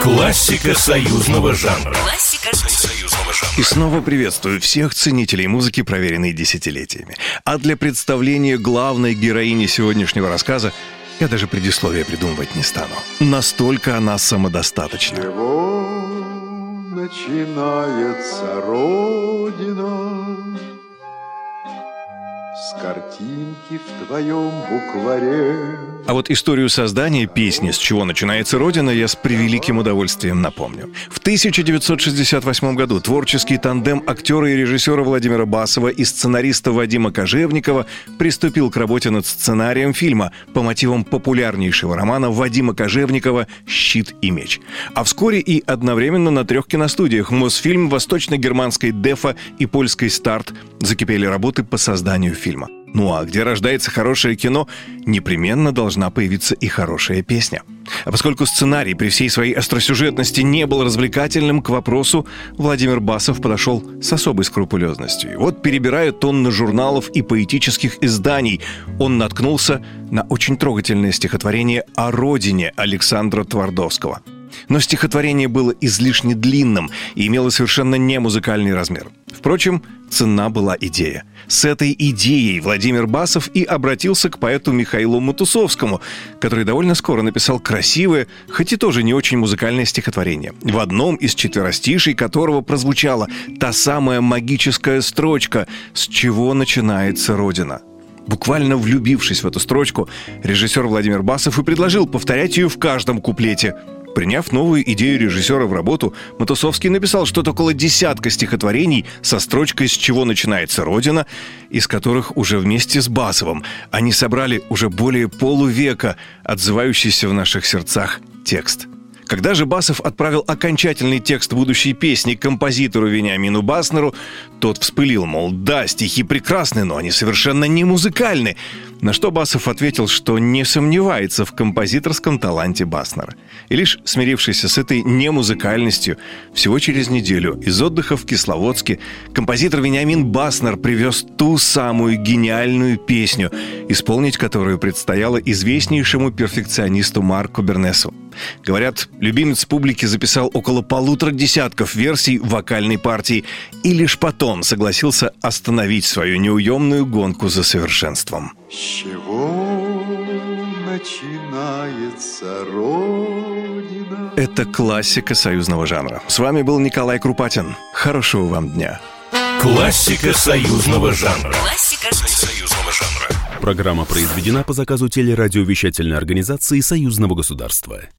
Классика союзного жанра. Классика союзного жанра. И снова приветствую всех ценителей музыки, проверенной десятилетиями. А для представления главной героини сегодняшнего рассказа я даже предисловие придумывать не стану. Настолько она самодостаточна. чего начинается Родина? С картинки в твоем букваре А вот историю создания песни «С чего начинается Родина» я с превеликим удовольствием напомню. В 1968 году творческий тандем актера и режиссера Владимира Басова и сценариста Вадима Кожевникова приступил к работе над сценарием фильма по мотивам популярнейшего романа Вадима Кожевникова «Щит и меч». А вскоре и одновременно на трех киностудиях «Мосфильм», «Восточно-германской Дефа» и «Польской Старт» закипели работы по созданию фильма. Ну а где рождается хорошее кино, непременно должна появиться и хорошая песня. А поскольку сценарий при всей своей остросюжетности не был развлекательным, к вопросу Владимир Басов подошел с особой скрупулезностью. И вот, перебирая тонны журналов и поэтических изданий, он наткнулся на очень трогательное стихотворение о родине Александра Твардовского – но стихотворение было излишне длинным и имело совершенно не музыкальный размер. Впрочем, цена была идея. С этой идеей Владимир Басов и обратился к поэту Михаилу Матусовскому, который довольно скоро написал красивое, хоть и тоже не очень музыкальное стихотворение, в одном из четверостишей которого прозвучала та самая магическая строчка «С чего начинается Родина?». Буквально влюбившись в эту строчку, режиссер Владимир Басов и предложил повторять ее в каждом куплете – Приняв новую идею режиссера в работу, Матусовский написал что-то около десятка стихотворений со строчкой «С чего начинается Родина», из которых уже вместе с Басовым они собрали уже более полувека отзывающийся в наших сердцах текст – когда же Басов отправил окончательный текст будущей песни композитору Вениамину Баснеру, тот вспылил, мол, да, стихи прекрасны, но они совершенно не музыкальны. На что Басов ответил, что не сомневается в композиторском таланте Баснера. И лишь смирившись с этой немузыкальностью, всего через неделю из отдыха в Кисловодске композитор Вениамин Баснер привез ту самую гениальную песню, исполнить которую предстояло известнейшему перфекционисту Марку Бернесу. Говорят, любимец публики записал около полутора десятков версий вокальной партии и лишь потом согласился остановить свою неуемную гонку за совершенством. С чего начинается Родина? Это классика союзного жанра. С вами был Николай Крупатин. Хорошего вам дня. Классика союзного жанра. Классика Союзного жанра. Программа произведена по заказу телерадиовещательной организации Союзного государства.